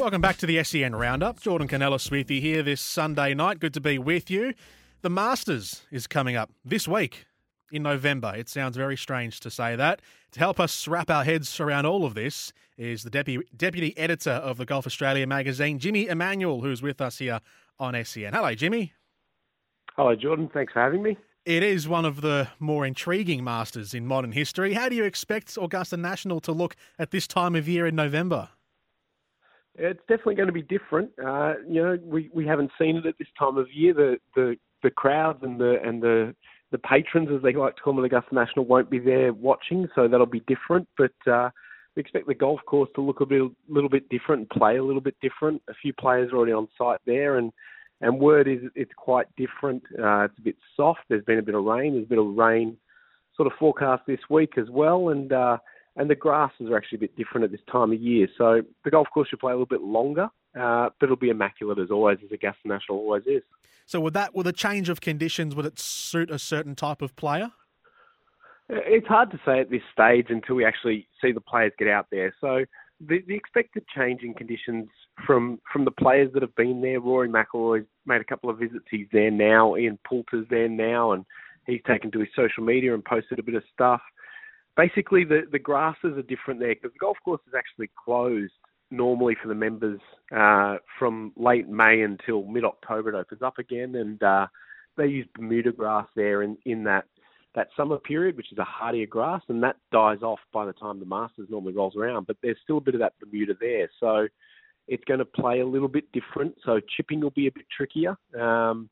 Welcome back to the SEN Roundup. Jordan Canella Smithy here this Sunday night. Good to be with you. The Masters is coming up this week in November. It sounds very strange to say that. To help us wrap our heads around all of this is the deputy, deputy editor of the Golf Australia magazine, Jimmy Emanuel, who's with us here on SEN. Hello, Jimmy. Hello, Jordan. Thanks for having me. It is one of the more intriguing Masters in modern history. How do you expect Augusta National to look at this time of year in November? It's definitely going to be different. Uh, you know, we, we haven't seen it at this time of year. The the, the crowds and the and the the patrons, as they like to call them, at Augusta National, won't be there watching, so that'll be different. But uh, we expect the golf course to look a bit, little bit different play a little bit different. A few players are already on site there, and and word is it's quite different. Uh, it's a bit soft. There's been a bit of rain. There's a bit of rain sort of forecast this week as well, and uh, and the grasses are actually a bit different at this time of year. So the golf course should play a little bit longer, uh, but it'll be immaculate as always, as Augusta National always is. So would that, with a change of conditions, would it suit a certain type of player? It's hard to say at this stage until we actually see the players get out there. So the, the expected change in conditions from from the players that have been there, Rory McIlroy's made a couple of visits. He's there now. Ian Poulter's there now, and he's taken to his social media and posted a bit of stuff. Basically, the the grasses are different there because the golf course is actually closed normally for the members uh, from late May until mid October. It opens up again, and uh, they use Bermuda grass there in in that that summer period, which is a hardier grass, and that dies off by the time the Masters normally rolls around. But there's still a bit of that Bermuda there, so it's going to play a little bit different. So chipping will be a bit trickier. Um,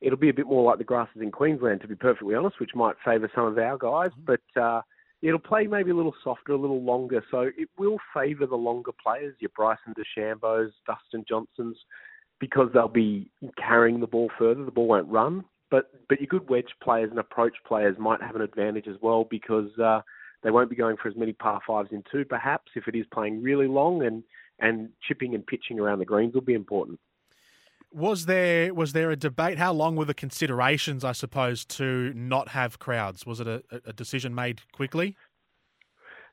it'll be a bit more like the grasses in Queensland, to be perfectly honest, which might favour some of our guys. But uh, it'll play maybe a little softer, a little longer. So it will favour the longer players, your Bryson DeChambeau's, Dustin Johnson's, because they'll be carrying the ball further. The ball won't run. But but your good wedge players and approach players might have an advantage as well because uh, they won't be going for as many par fives in two, perhaps if it is playing really long and and chipping and pitching around the greens will be important. Was there was there a debate? How long were the considerations, I suppose, to not have crowds? Was it a, a decision made quickly?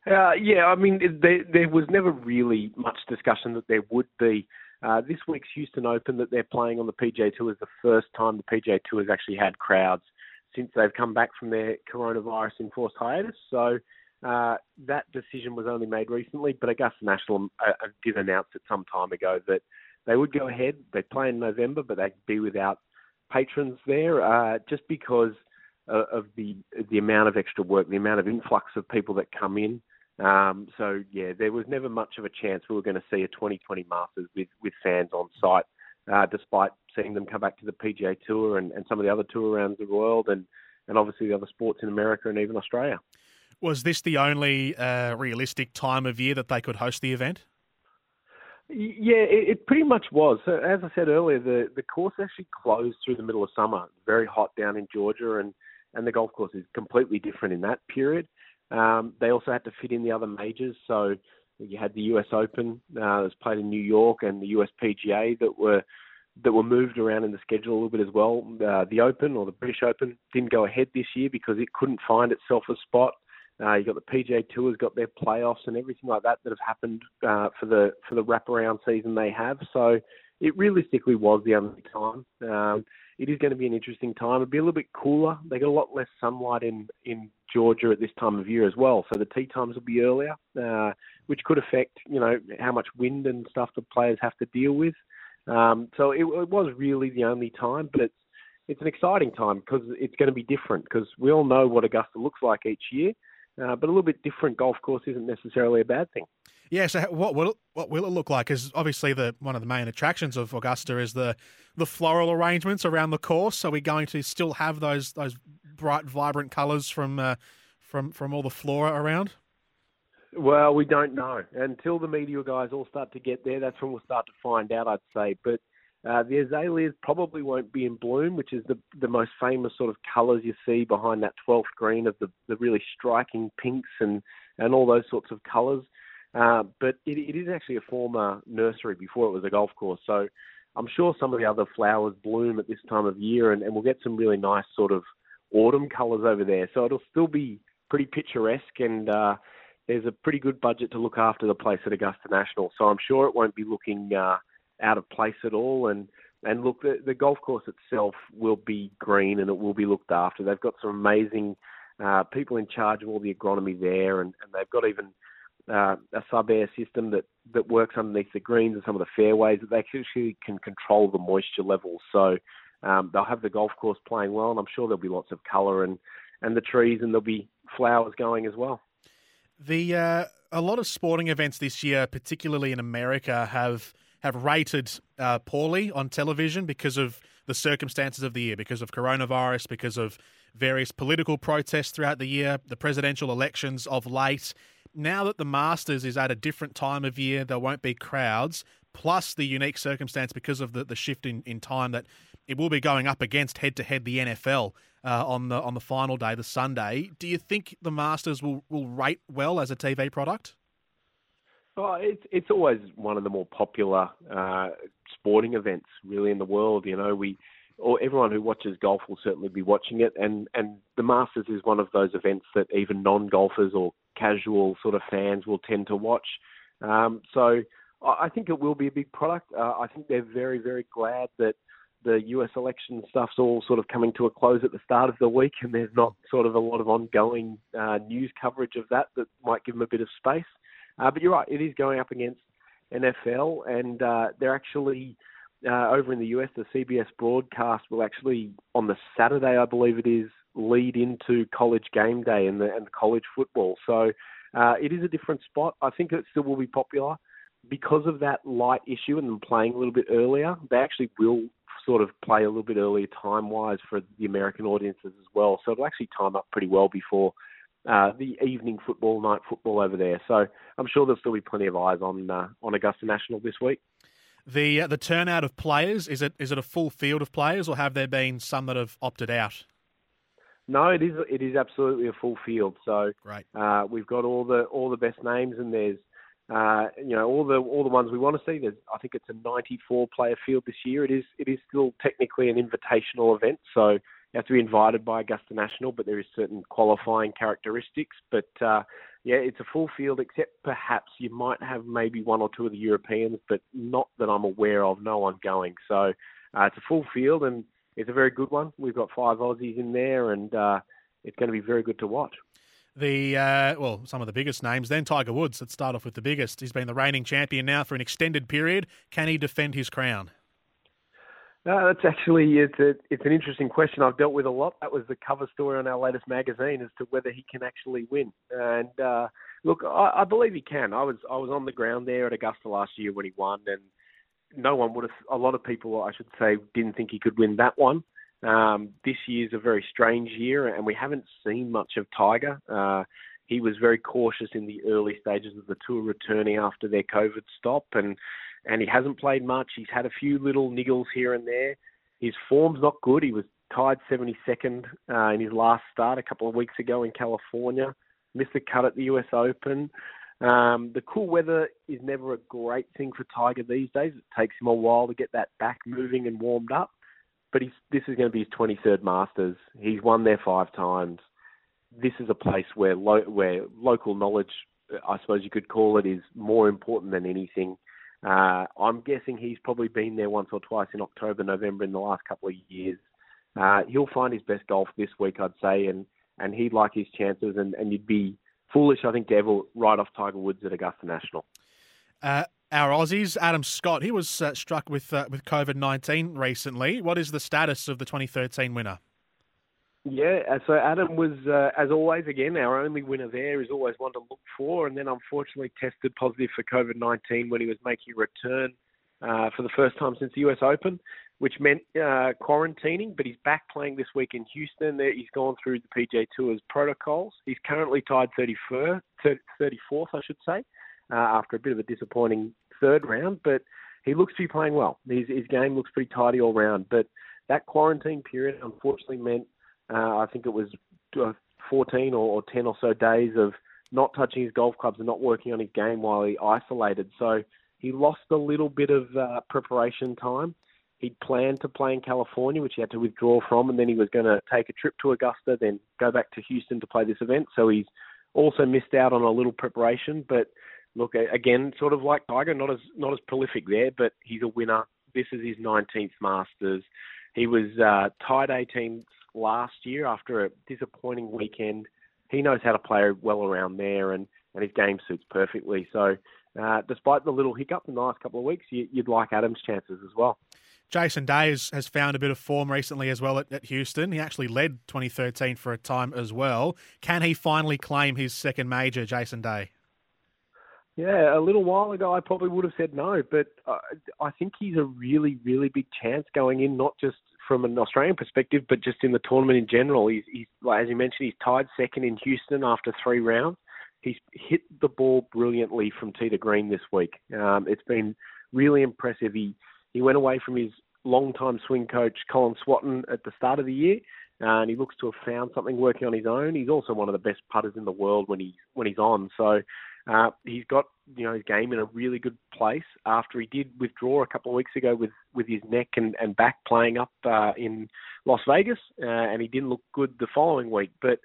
Uh, yeah, I mean, there, there was never really much discussion that there would be. Uh, this week's Houston Open that they're playing on the PGA Tour is the first time the PGA Tour has actually had crowds since they've come back from their coronavirus enforced hiatus. So uh, that decision was only made recently, but Augusta National uh, uh, did announce it some time ago that they would go ahead. They'd play in November, but they'd be without patrons there uh, just because uh, of the the amount of extra work, the amount of influx of people that come in. Um, so yeah, there was never much of a chance we were going to see a 2020 Masters with with fans on site, uh, despite seeing them come back to the PGA Tour and, and some of the other tour around the world, and and obviously the other sports in America and even Australia. Was this the only uh, realistic time of year that they could host the event? Yeah, it, it pretty much was. So as I said earlier, the, the course actually closed through the middle of summer. Very hot down in Georgia, and, and the golf course is completely different in that period. Um, they also had to fit in the other majors, so you had the U.S. Open uh, that was played in New York, and the U.S. PGA that were that were moved around in the schedule a little bit as well. Uh, the Open or the British Open didn't go ahead this year because it couldn't find itself a spot. Uh, you got the PGA Tour's got their playoffs and everything like that that have happened uh, for the for the wraparound season they have. So it realistically was the only time. Um, it is going to be an interesting time. It'll be a little bit cooler. They got a lot less sunlight in in Georgia at this time of year as well. So the tee times will be earlier, uh, which could affect you know how much wind and stuff the players have to deal with. Um, so it, it was really the only time, but it's it's an exciting time because it's going to be different because we all know what Augusta looks like each year, uh, but a little bit different golf course isn't necessarily a bad thing. Yeah. So what will it, what will it look like? Because obviously the one of the main attractions of Augusta is the the floral arrangements around the course. Are we going to still have those those bright, vibrant colours from uh, from from all the flora around? Well, we don't know until the media guys all start to get there. That's when we'll start to find out, I'd say. But uh, the azaleas probably won't be in bloom, which is the the most famous sort of colours you see behind that 12th green of the the really striking pinks and and all those sorts of colours. Uh, but it, it is actually a former nursery before it was a golf course, so I'm sure some of the other flowers bloom at this time of year, and, and we'll get some really nice sort of autumn colours over there. So it'll still be pretty picturesque and. Uh, there's a pretty good budget to look after the place at Augusta National, so I'm sure it won't be looking uh, out of place at all. And and look, the, the golf course itself will be green and it will be looked after. They've got some amazing uh, people in charge of all the agronomy there, and, and they've got even uh, a sub air system that, that works underneath the greens and some of the fairways that they actually can control the moisture levels. So um, they'll have the golf course playing well, and I'm sure there'll be lots of colour and, and the trees, and there'll be flowers going as well. The uh, a lot of sporting events this year, particularly in America, have have rated uh, poorly on television because of the circumstances of the year, because of coronavirus, because of various political protests throughout the year, the presidential elections of late. Now that the Masters is at a different time of year, there won't be crowds, plus the unique circumstance because of the, the shift in, in time that it will be going up against head to head the NFL uh, on the on the final day, the Sunday. Do you think the Masters will, will rate well as a TV product? Oh, it's it's always one of the more popular uh, sporting events, really, in the world. You know, we or everyone who watches golf will certainly be watching it, and and the Masters is one of those events that even non-golfers or casual sort of fans will tend to watch. Um, so I think it will be a big product. Uh, I think they're very very glad that the US election stuff's all sort of coming to a close at the start of the week, and there's not sort of a lot of ongoing uh, news coverage of that that might give them a bit of space. Uh, but you're right, it is going up against NFL, and uh, they're actually uh, over in the US. The CBS broadcast will actually on the Saturday, I believe it is, lead into college game day and the and college football. So uh, it is a different spot. I think it still will be popular because of that light issue and them playing a little bit earlier. They actually will sort of play a little bit earlier time wise for the American audiences as well. So it'll actually time up pretty well before uh, the evening football, night football over there. So I'm sure there'll still be plenty of eyes on uh, on Augusta National this week. The uh, the turnout of players is it is it a full field of players or have there been some that have opted out? No, it is it is absolutely a full field. So Great. Uh, we've got all the all the best names, and there's uh, you know all the all the ones we want to see. There's I think it's a 94 player field this year. It is it is still technically an invitational event, so you have to be invited by Augusta National, but there is certain qualifying characteristics. But uh, yeah, it's a full field, except perhaps you might have maybe one or two of the Europeans, but not that I'm aware of. No one going. So uh, it's a full field, and it's a very good one. We've got five Aussies in there, and uh, it's going to be very good to watch. The uh, well, some of the biggest names. Then Tiger Woods. Let's start off with the biggest. He's been the reigning champion now for an extended period. Can he defend his crown? No, that's actually it's a, it's an interesting question I've dealt with a lot. That was the cover story on our latest magazine as to whether he can actually win. And uh, look, I, I believe he can. I was I was on the ground there at Augusta last year when he won, and no one would have. A lot of people, I should say, didn't think he could win that one. Um, this year's a very strange year, and we haven't seen much of Tiger. Uh, he was very cautious in the early stages of the tour, returning after their COVID stop, and and he hasn't played much. He's had a few little niggles here and there. His form's not good. He was tied 72nd uh, in his last start a couple of weeks ago in California. Missed the cut at the US Open. Um, the cool weather is never a great thing for Tiger these days. It takes him a while to get that back moving and warmed up. But this is going to be his 23rd Masters. He's won there five times. This is a place where lo- where local knowledge, I suppose you could call it, is more important than anything. Uh, I'm guessing he's probably been there once or twice in October, November in the last couple of years. Uh, he'll find his best golf this week, I'd say, and, and he'd like his chances, and, and you'd be foolish, I think, to ever write off Tiger Woods at Augusta National. Uh, our Aussies, Adam Scott, he was uh, struck with uh, with COVID nineteen recently. What is the status of the 2013 winner? Yeah, uh, so Adam was, uh, as always, again, our only winner there is always one to look for, and then unfortunately tested positive for COVID 19 when he was making a return uh, for the first time since the US Open, which meant uh, quarantining, but he's back playing this week in Houston. He's gone through the PGA Tour's protocols. He's currently tied 34th, 34th I should say, uh, after a bit of a disappointing third round, but he looks to be playing well. His, his game looks pretty tidy all round, but that quarantine period unfortunately meant uh, I think it was uh, 14 or, or 10 or so days of not touching his golf clubs and not working on his game while he isolated. So he lost a little bit of uh, preparation time. He'd planned to play in California, which he had to withdraw from, and then he was going to take a trip to Augusta, then go back to Houston to play this event. So he's also missed out on a little preparation. But look, again, sort of like Tiger, not as not as prolific there, but he's a winner. This is his 19th Masters. He was uh, tied 18th last year after a disappointing weekend. He knows how to play well around there, and, and his game suits perfectly. So, uh, despite the little hiccup in the last couple of weeks, you, would like Adams' chances as well. Jason Day has, has found a bit of form recently as well at, at, Houston. He actually led 2013 for a time as well. Can he finally claim his second major, Jason Day? Yeah, a little while ago I probably would have said no, but uh, I think he's a really, really big chance going in, not just from an Australian perspective, but just in the tournament in general. He's, he's as you mentioned, he's tied second in Houston after three rounds. He's hit the ball brilliantly from tee to green this week. Um, it's been really impressive. He he went away from his long-time swing coach Colin Swatton at the start of the year, and he looks to have found something working on his own. He's also one of the best putters in the world when he's when he's on. So uh, he's got you know his game in a really good place after he did withdraw a couple of weeks ago with with his neck and, and back playing up uh, in Las Vegas, uh, and he didn't look good the following week. But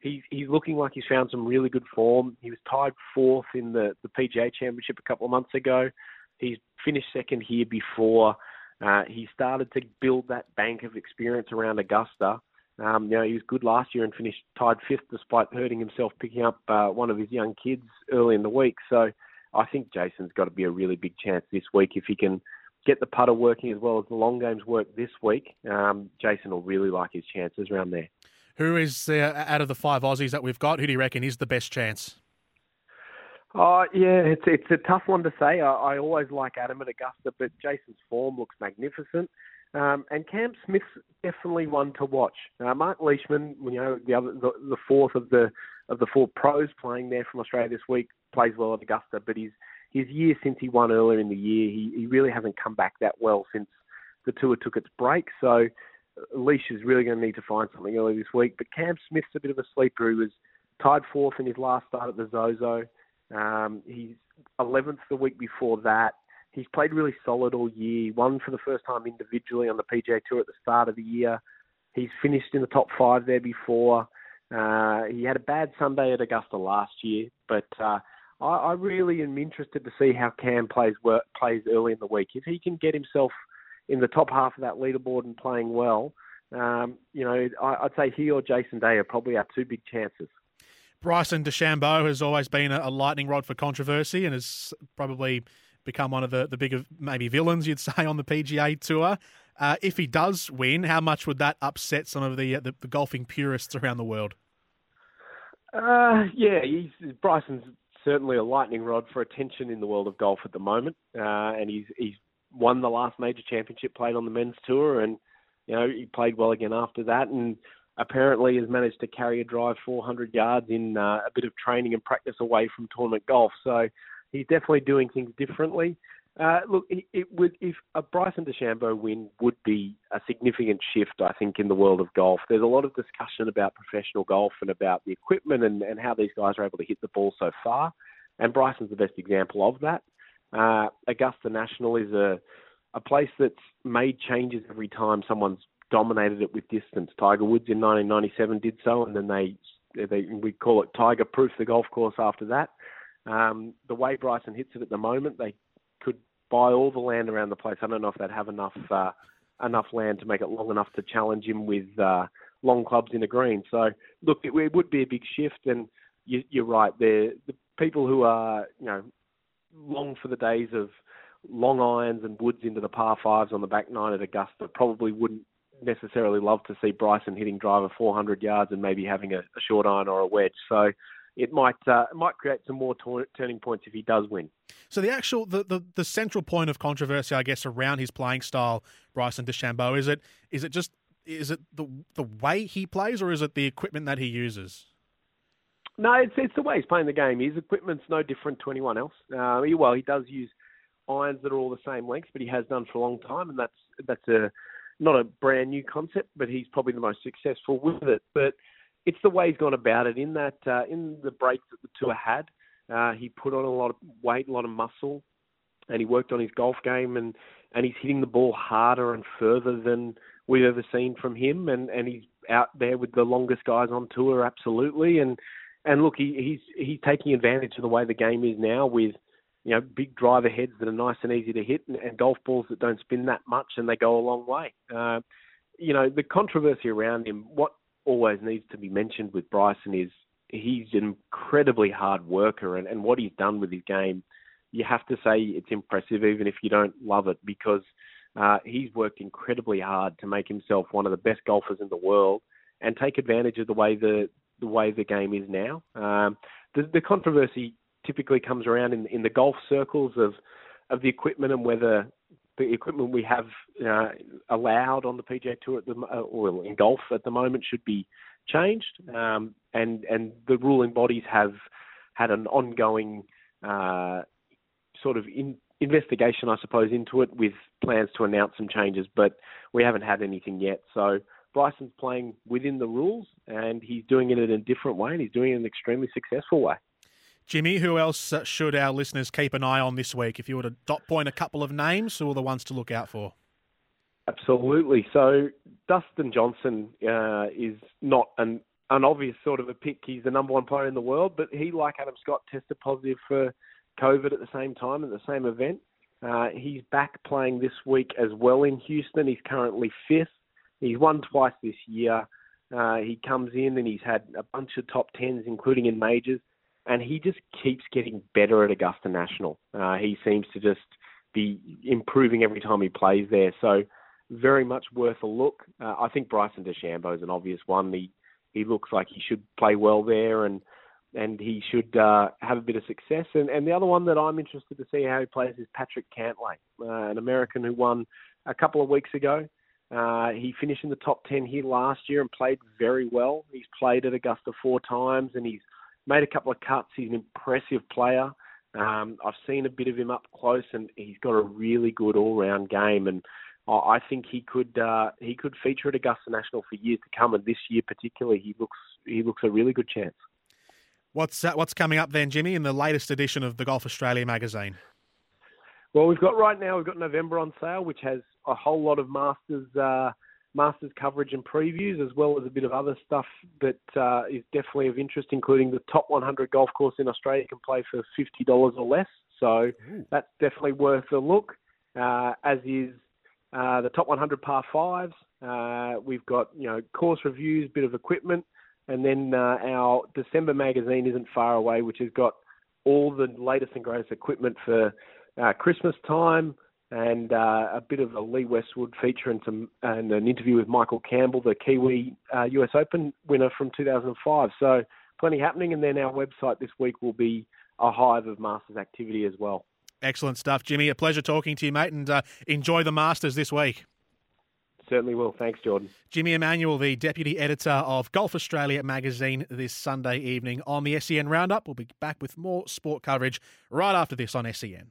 he's he's looking like he's found some really good form. He was tied fourth in the the PGA Championship a couple of months ago. He's finished second here before. Uh, he started to build that bank of experience around Augusta. Um, you know, he was good last year and finished tied fifth despite hurting himself picking up uh, one of his young kids early in the week. So I think Jason's got to be a really big chance this week if he can get the putter working as well as the long games work this week. Um, Jason will really like his chances around there. Who is uh, out of the five Aussies that we've got? Who do you reckon is the best chance? Oh yeah, it's it's a tough one to say. I, I always like Adam at Augusta, but Jason's form looks magnificent. Um, and Cam Smith's definitely one to watch. Uh, Mark Leishman, you know, the other, the, the fourth of the of the four pros playing there from Australia this week, plays well at Augusta. But his his year since he won earlier in the year, he, he really hasn't come back that well since the tour took its break. So uh, Leish is really going to need to find something early this week. But Cam Smith's a bit of a sleeper. He was tied fourth in his last start at the Zozo. Um, he's 11th the week before that. He's played really solid all year. Won for the first time individually on the PGA Tour at the start of the year. He's finished in the top five there before. Uh, he had a bad Sunday at Augusta last year, but uh, I, I really am interested to see how Cam plays work, plays early in the week. If he can get himself in the top half of that leaderboard and playing well, um, you know, I, I'd say he or Jason Day are probably our two big chances. Bryson DeChambeau has always been a, a lightning rod for controversy and has probably become one of the, the bigger, maybe villains, you'd say, on the PGA Tour. Uh, if he does win, how much would that upset some of the, uh, the, the golfing purists around the world? Uh, yeah, he's, Bryson's certainly a lightning rod for attention in the world of golf at the moment, uh, and he's he's won the last major championship played on the men's tour, and you know he played well again after that, and apparently has managed to carry a drive 400 yards in uh, a bit of training and practice away from tournament golf. So he's definitely doing things differently. Uh, look, it, it, would if a Bryson DeChambeau win would be a significant shift, I think, in the world of golf. There's a lot of discussion about professional golf and about the equipment and, and how these guys are able to hit the ball so far, and Bryson's the best example of that. Uh, Augusta National is a a place that's made changes every time someone's dominated it with distance. Tiger Woods in 1997 did so, and then they they we call it Tiger Proof the golf course after that. Um, the way Bryson hits it at the moment, they could buy all the land around the place. I don't know if they'd have enough uh, enough land to make it long enough to challenge him with uh, long clubs in the green. So look, it, it would be a big shift, and you, you're right. The the people who are you know long for the days of long irons and woods into the par fives on the back nine at Augusta. Probably wouldn't necessarily love to see Bryson hitting driver 400 yards and maybe having a, a short iron or a wedge. So it might uh, it might create some more t- turning points if he does win. So the actual the, the, the central point of controversy, I guess, around his playing style, Bryson DeChambeau, is it is it just is it the the way he plays or is it the equipment that he uses? No, it's it's the way he's playing the game. His equipment's no different to anyone else. Uh, he, well, he does use irons that are all the same length, but he has done for a long time, and that's that's a not a brand new concept, but he's probably the most successful with it. But it's the way he's gone about it. In that, uh, in the breaks that the tour had, uh, he put on a lot of weight, a lot of muscle, and he worked on his golf game, and and he's hitting the ball harder and further than we've ever seen from him, and and he's out there with the longest guys on tour, absolutely, and and look, he, he's he's taking advantage of the way the game is now with you know big driver heads that are nice and easy to hit, and, and golf balls that don't spin that much and they go a long way. Uh, you know the controversy around him. What always needs to be mentioned with Bryson is he's an incredibly hard worker, and, and what he's done with his game, you have to say it's impressive, even if you don't love it, because uh, he's worked incredibly hard to make himself one of the best golfers in the world and take advantage of the way the the way the game is now. Um, the, the controversy typically comes around in, in the golf circles of of the equipment and whether the equipment we have uh, allowed on the PGA Tour at the uh, or in golf at the moment should be changed. Um, and and the ruling bodies have had an ongoing uh, sort of in, investigation, I suppose, into it with plans to announce some changes, but we haven't had anything yet. So Bryson's playing within the rules and he's doing it in a different way and he's doing it in an extremely successful way. Jimmy, who else uh, should our listeners keep an eye on this week? If you were to dot point a couple of names, who are the ones to look out for? Absolutely. So Dustin Johnson uh, is not an, an obvious sort of a pick. He's the number one player in the world, but he, like Adam Scott, tested positive for COVID at the same time at the same event. Uh, he's back playing this week as well in Houston. He's currently fifth. He's won twice this year. Uh, he comes in and he's had a bunch of top tens, including in majors, and he just keeps getting better at Augusta National. Uh, he seems to just be improving every time he plays there. So very much worth a look. Uh, I think Bryson DeChambeau is an obvious one. He he looks like he should play well there, and and he should uh, have a bit of success. And, and the other one that I'm interested to see how he plays is Patrick Cantlay, uh, an American who won a couple of weeks ago. Uh, he finished in the top 10 here last year and played very well. He's played at Augusta four times and he's made a couple of cuts. He's an impressive player. Um, I've seen a bit of him up close and he's got a really good all-round game. And I think he could uh, he could feature at Augusta National for years to come. And this year particularly, he looks he looks a really good chance. What's uh, what's coming up then, Jimmy, in the latest edition of the Golf Australia magazine? Well, we've got right now we've got November on sale, which has a whole lot of Masters uh, Masters coverage and previews, as well as a bit of other stuff that uh, is definitely of interest, including the top 100 golf course in Australia can play for fifty dollars or less. So Ooh. that's definitely worth a look. Uh, as is uh, the top 100 par fives. Uh, we've got you know course reviews, bit of equipment, and then uh, our December magazine isn't far away, which has got all the latest and greatest equipment for uh, Christmas time and uh, a bit of a Lee Westwood feature and some and an interview with Michael Campbell, the Kiwi uh, US Open winner from 2005. So plenty happening, and then our website this week will be a hive of Masters activity as well. Excellent stuff, Jimmy. A pleasure talking to you, mate, and uh, enjoy the Masters this week. Certainly will. Thanks, Jordan. Jimmy Emanuel, the deputy editor of Golf Australia magazine, this Sunday evening on the SEN Roundup. We'll be back with more sport coverage right after this on SEN.